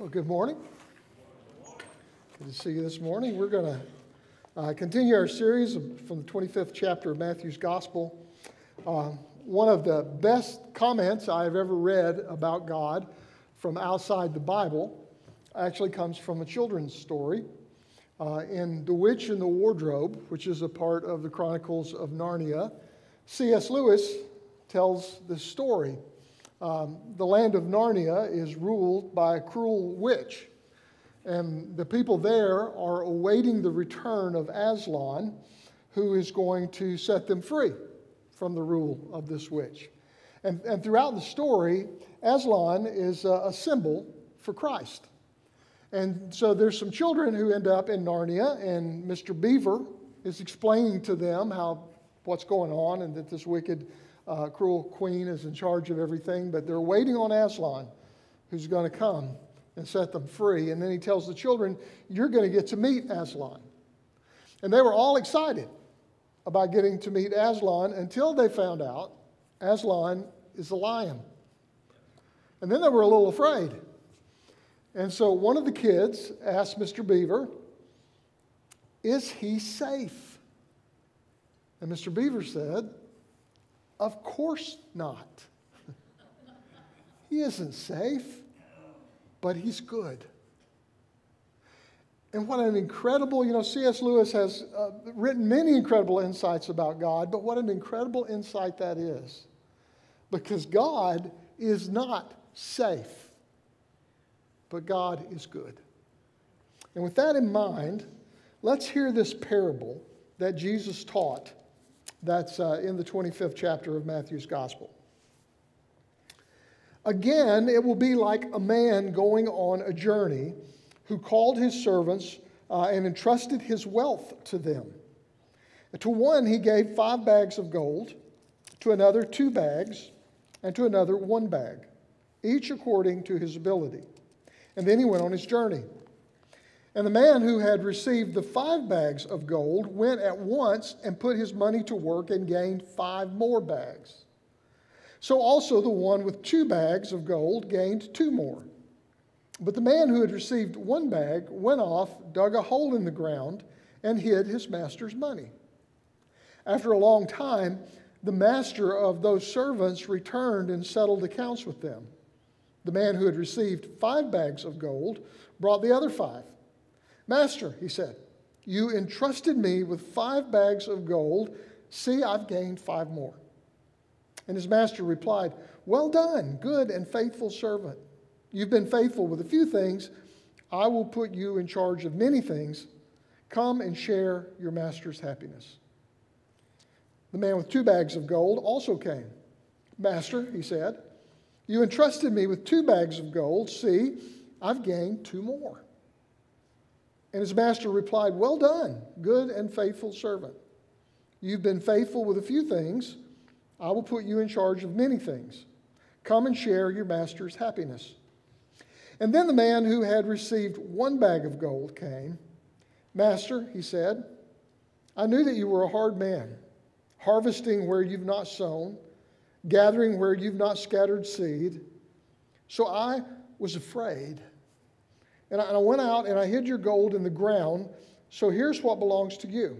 Well, good morning. Good to see you this morning. We're going to uh, continue our series from the 25th chapter of Matthew's Gospel. Uh, one of the best comments I've ever read about God from outside the Bible actually comes from a children's story uh, in The Witch and the Wardrobe, which is a part of the Chronicles of Narnia. C.S. Lewis tells this story. Um, the land of Narnia is ruled by a cruel witch, and the people there are awaiting the return of Aslan, who is going to set them free from the rule of this witch. And, and throughout the story, Aslan is a, a symbol for Christ. And so there's some children who end up in Narnia, and Mr. Beaver is explaining to them how what's going on and that this wicked uh, cruel queen is in charge of everything, but they're waiting on Aslan, who's going to come and set them free. And then he tells the children, You're going to get to meet Aslan. And they were all excited about getting to meet Aslan until they found out Aslan is a lion. And then they were a little afraid. And so one of the kids asked Mr. Beaver, Is he safe? And Mr. Beaver said, of course not. he isn't safe, but he's good. And what an incredible, you know, C.S. Lewis has uh, written many incredible insights about God, but what an incredible insight that is. Because God is not safe, but God is good. And with that in mind, let's hear this parable that Jesus taught that's uh, in the 25th chapter of Matthew's Gospel. Again, it will be like a man going on a journey who called his servants uh, and entrusted his wealth to them. To one, he gave five bags of gold, to another, two bags, and to another, one bag, each according to his ability. And then he went on his journey. And the man who had received the five bags of gold went at once and put his money to work and gained five more bags. So also the one with two bags of gold gained two more. But the man who had received one bag went off, dug a hole in the ground, and hid his master's money. After a long time, the master of those servants returned and settled accounts with them. The man who had received five bags of gold brought the other five. Master, he said, you entrusted me with five bags of gold. See, I've gained five more. And his master replied, Well done, good and faithful servant. You've been faithful with a few things. I will put you in charge of many things. Come and share your master's happiness. The man with two bags of gold also came. Master, he said, you entrusted me with two bags of gold. See, I've gained two more. And his master replied, Well done, good and faithful servant. You've been faithful with a few things. I will put you in charge of many things. Come and share your master's happiness. And then the man who had received one bag of gold came. Master, he said, I knew that you were a hard man, harvesting where you've not sown, gathering where you've not scattered seed. So I was afraid and I, went out and I hid your gold in the ground. So here's what belongs to you.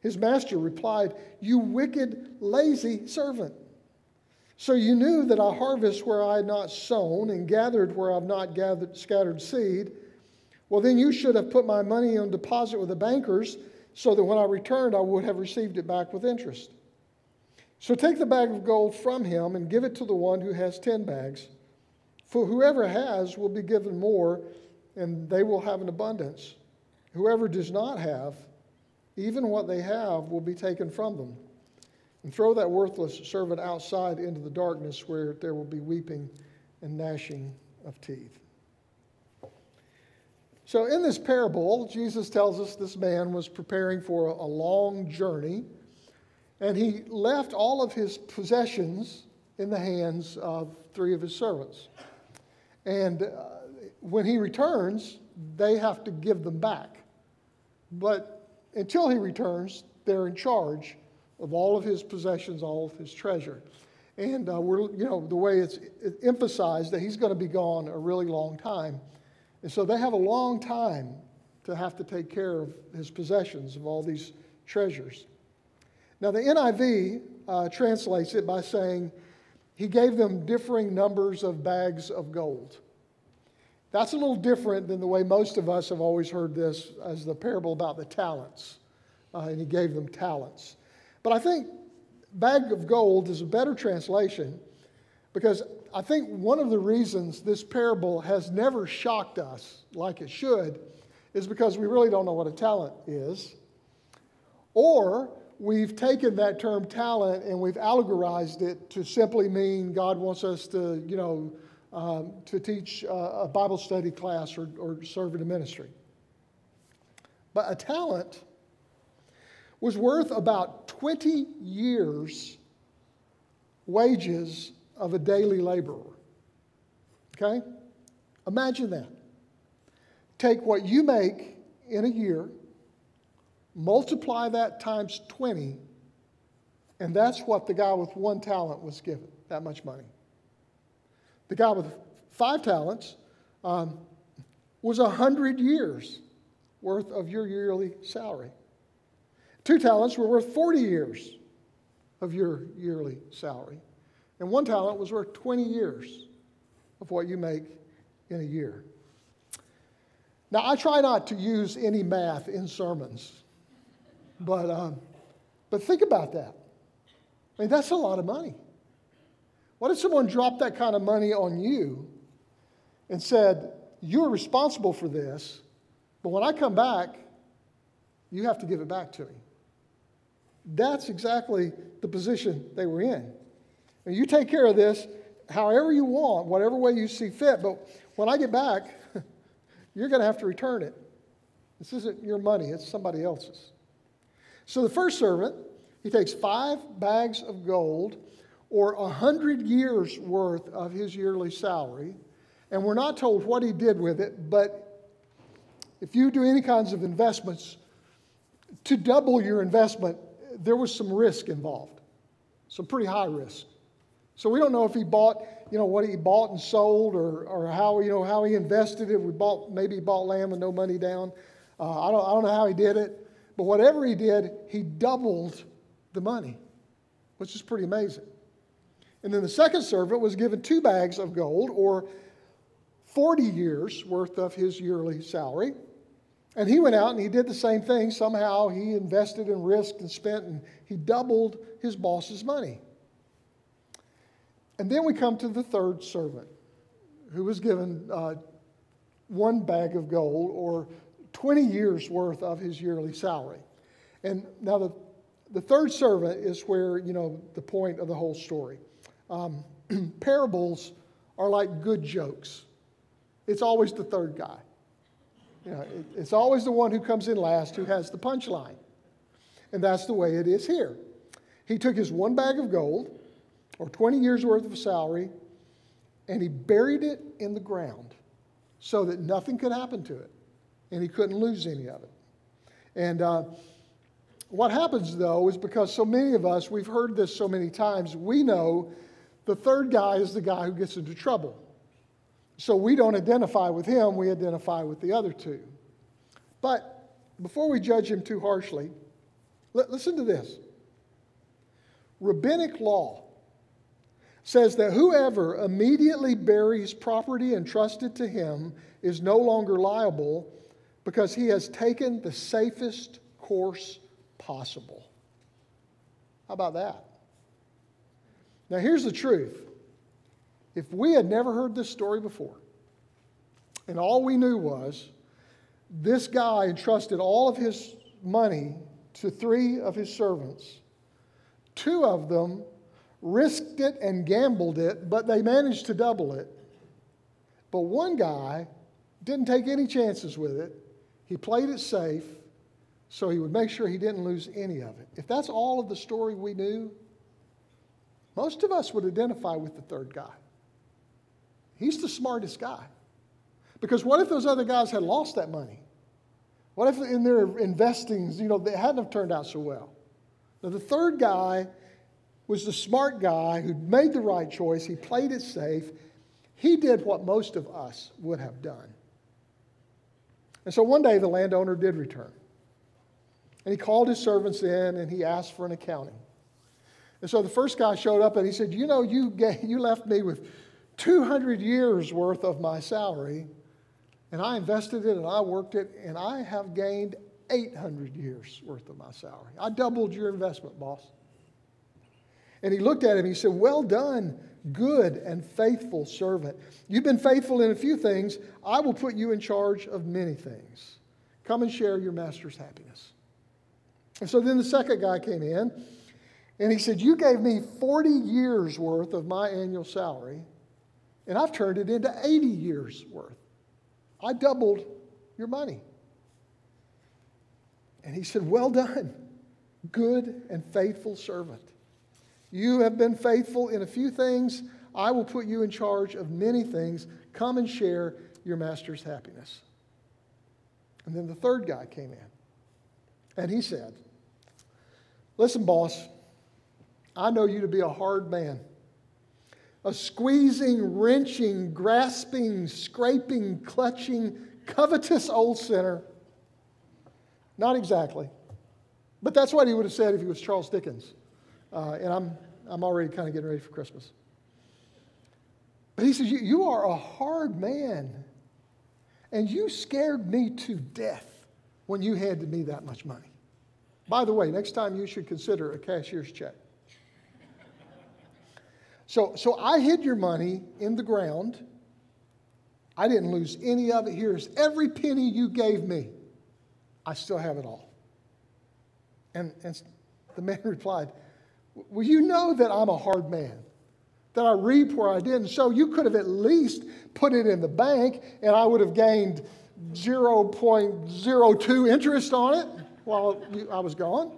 His master replied, You wicked, lazy servant. So you knew that I harvest where I had not sown and gathered where I've not gathered, scattered seed. Well, then you should have put my money on deposit with the bankers so that when I returned, I would have received it back with interest. So take the bag of gold from him and give it to the one who has ten bags. For whoever has will be given more, and they will have an abundance. Whoever does not have, even what they have will be taken from them. And throw that worthless servant outside into the darkness where there will be weeping and gnashing of teeth. So, in this parable, Jesus tells us this man was preparing for a long journey, and he left all of his possessions in the hands of three of his servants. And uh, when he returns, they have to give them back. But until he returns, they're in charge of all of his possessions, all of his treasure. And uh, we're, you know, the way it's emphasized that he's going to be gone a really long time. And so they have a long time to have to take care of his possessions, of all these treasures. Now, the NIV uh, translates it by saying, He gave them differing numbers of bags of gold. That's a little different than the way most of us have always heard this as the parable about the talents. Uh, and He gave them talents. But I think bag of gold is a better translation because I think one of the reasons this parable has never shocked us like it should is because we really don't know what a talent is. Or we've taken that term talent and we've allegorized it to simply mean God wants us to, you know, um, to teach a Bible study class or, or serve in a ministry. But a talent was worth about 20 years' wages of a daily laborer. Okay? Imagine that. Take what you make in a year Multiply that times 20, and that's what the guy with one talent was given that much money. The guy with five talents um, was 100 years worth of your yearly salary. Two talents were worth 40 years of your yearly salary. And one talent was worth 20 years of what you make in a year. Now, I try not to use any math in sermons. But, um, but think about that. I mean, that's a lot of money. What if someone dropped that kind of money on you and said, You're responsible for this, but when I come back, you have to give it back to me? That's exactly the position they were in. You take care of this however you want, whatever way you see fit, but when I get back, you're going to have to return it. This isn't your money, it's somebody else's. So the first servant, he takes five bags of gold or a hundred years worth of his yearly salary. And we're not told what he did with it, but if you do any kinds of investments, to double your investment, there was some risk involved, some pretty high risk. So we don't know if he bought, you know, what he bought and sold or, or how, you know, how he invested it. We bought, maybe he bought land with no money down. Uh, I, don't, I don't know how he did it. But whatever he did, he doubled the money, which is pretty amazing. And then the second servant was given two bags of gold, or 40 years worth of his yearly salary. And he went out and he did the same thing. Somehow he invested and risked and spent, and he doubled his boss's money. And then we come to the third servant, who was given uh, one bag of gold, or 20 years worth of his yearly salary. And now the, the third servant is where, you know, the point of the whole story. Um, parables are like good jokes. It's always the third guy. You know, it, it's always the one who comes in last who has the punchline. And that's the way it is here. He took his one bag of gold, or 20 years worth of salary, and he buried it in the ground so that nothing could happen to it and he couldn't lose any of it. And uh, what happens, though, is because so many of us, we've heard this so many times, we know the third guy is the guy who gets into trouble. So we don't identify with him, we identify with the other two. But before we judge him too harshly, listen to this. Rabbinic law says that whoever immediately buries property entrusted to him is no longer liable because he has taken the safest course possible. How about that? Now, here's the truth. If we had never heard this story before, and all we knew was this guy entrusted all of his money to three of his servants, two of them risked it and gambled it, but they managed to double it. But one guy didn't take any chances with it he played it safe so he would make sure he didn't lose any of it. If that's all of the story we knew, most of us would identify with the third guy. He's the smartest guy. Because what if those other guys had lost that money? What if in their investings, you know, they hadn't have turned out so well? Now, the third guy was the smart guy who made the right choice. He played it safe. He did what most of us would have done. And so one day the landowner did return. And he called his servants in and he asked for an accounting. And so the first guy showed up and he said, You know, you, gave, you left me with 200 years worth of my salary, and I invested it and I worked it, and I have gained 800 years worth of my salary. I doubled your investment, boss. And he looked at him, he said, Well done, good and faithful servant. You've been faithful in a few things. I will put you in charge of many things. Come and share your master's happiness. And so then the second guy came in and he said, You gave me 40 years worth of my annual salary, and I've turned it into 80 years worth. I doubled your money. And he said, Well done, good and faithful servant. You have been faithful in a few things. I will put you in charge of many things. Come and share your master's happiness. And then the third guy came in. And he said, Listen, boss, I know you to be a hard man. A squeezing, wrenching, grasping, scraping, clutching, covetous old sinner. Not exactly. But that's what he would have said if he was Charles Dickens. Uh, and I'm, I'm already kind of getting ready for Christmas. But he says, you, are a hard man. And you scared me to death when you handed me that much money. By the way, next time you should consider a cashier's check. So, so I hid your money in the ground. I didn't lose any of it. Here's every penny you gave me. I still have it all. And, and the man replied, Well, you know that I'm a hard man, that I reap where I didn't sow. You could have at least put it in the bank, and I would have gained 0.02 interest on it while I was gone.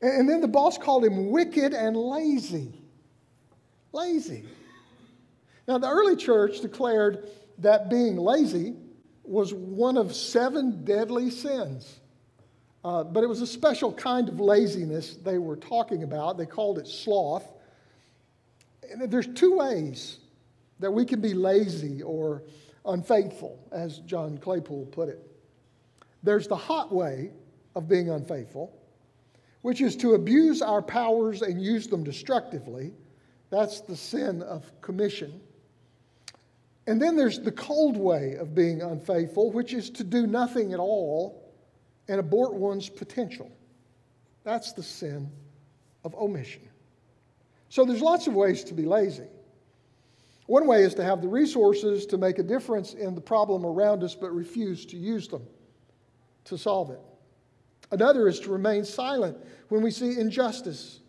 And then the boss called him wicked and lazy. Lazy. Now, the early church declared that being lazy was one of seven deadly sins. Uh, but it was a special kind of laziness they were talking about. They called it sloth. And there's two ways that we can be lazy or unfaithful, as John Claypool put it. There's the hot way of being unfaithful, which is to abuse our powers and use them destructively. That's the sin of commission. And then there's the cold way of being unfaithful, which is to do nothing at all and abort one's potential. That's the sin of omission. So there's lots of ways to be lazy. One way is to have the resources to make a difference in the problem around us but refuse to use them to solve it. Another is to remain silent when we see injustice.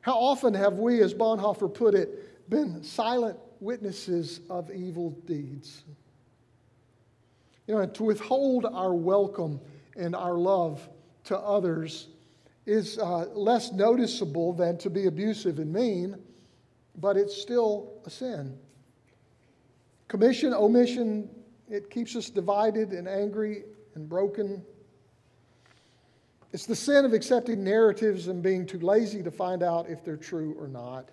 How often have we, as Bonhoeffer put it, been silent witnesses of evil deeds? You know, to withhold our welcome and our love to others is uh, less noticeable than to be abusive and mean, but it's still a sin. Commission, omission, it keeps us divided and angry and broken. It's the sin of accepting narratives and being too lazy to find out if they're true or not.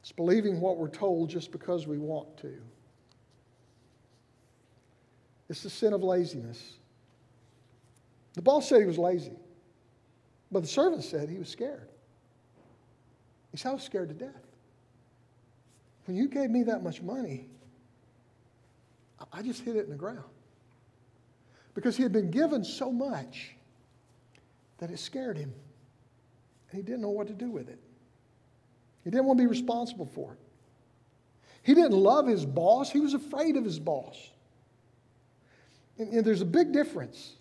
It's believing what we're told just because we want to. It's the sin of laziness. The boss said he was lazy, but the servant said he was scared. He said, I was scared to death. When you gave me that much money, I just hid it in the ground. Because he had been given so much that it scared him. And he didn't know what to do with it. He didn't want to be responsible for it. He didn't love his boss, he was afraid of his boss. And, and there's a big difference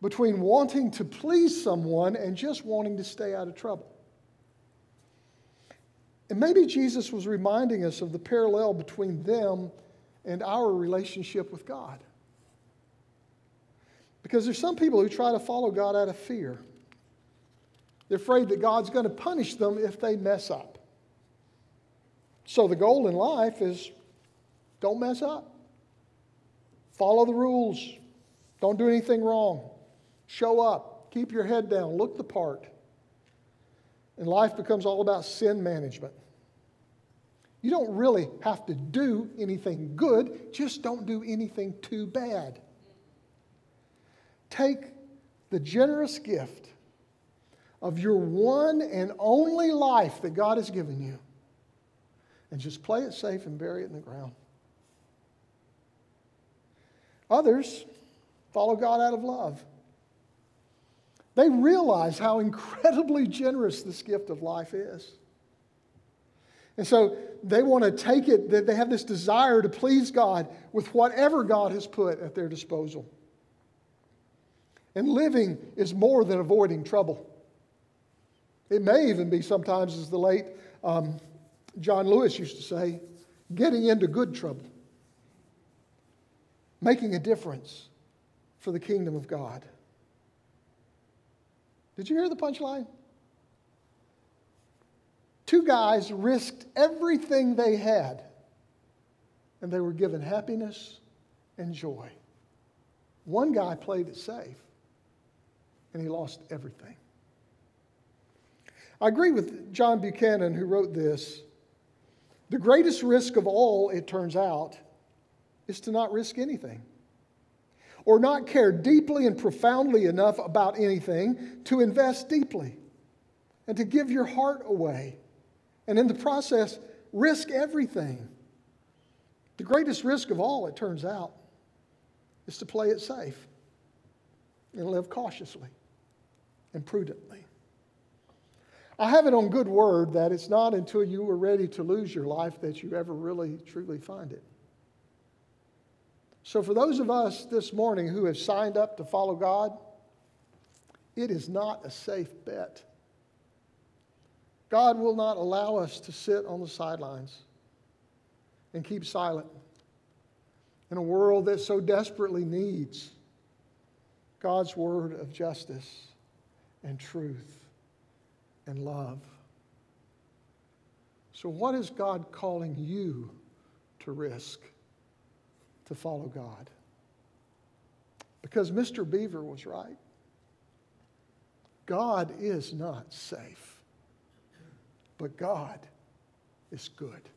between wanting to please someone and just wanting to stay out of trouble. And maybe Jesus was reminding us of the parallel between them and our relationship with God. Because there's some people who try to follow God out of fear. They're afraid that God's going to punish them if they mess up. So the goal in life is don't mess up. Follow the rules. Don't do anything wrong. Show up. keep your head down, look the part. And life becomes all about sin management. You don't really have to do anything good, just don't do anything too bad. Take the generous gift of your one and only life that God has given you and just play it safe and bury it in the ground. Others follow God out of love. They realize how incredibly generous this gift of life is. And so they want to take it, they have this desire to please God with whatever God has put at their disposal. And living is more than avoiding trouble. It may even be sometimes, as the late um, John Lewis used to say, getting into good trouble, making a difference for the kingdom of God. Did you hear the punchline? Two guys risked everything they had, and they were given happiness and joy. One guy played it safe, and he lost everything. I agree with John Buchanan, who wrote this. The greatest risk of all, it turns out, is to not risk anything or not care deeply and profoundly enough about anything to invest deeply and to give your heart away. And in the process, risk everything. The greatest risk of all, it turns out, is to play it safe and live cautiously and prudently. I have it on good word that it's not until you are ready to lose your life that you ever really, truly find it. So, for those of us this morning who have signed up to follow God, it is not a safe bet. God will not allow us to sit on the sidelines and keep silent in a world that so desperately needs God's word of justice and truth and love. So, what is God calling you to risk to follow God? Because Mr. Beaver was right. God is not safe, but God is good.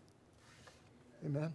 Amen.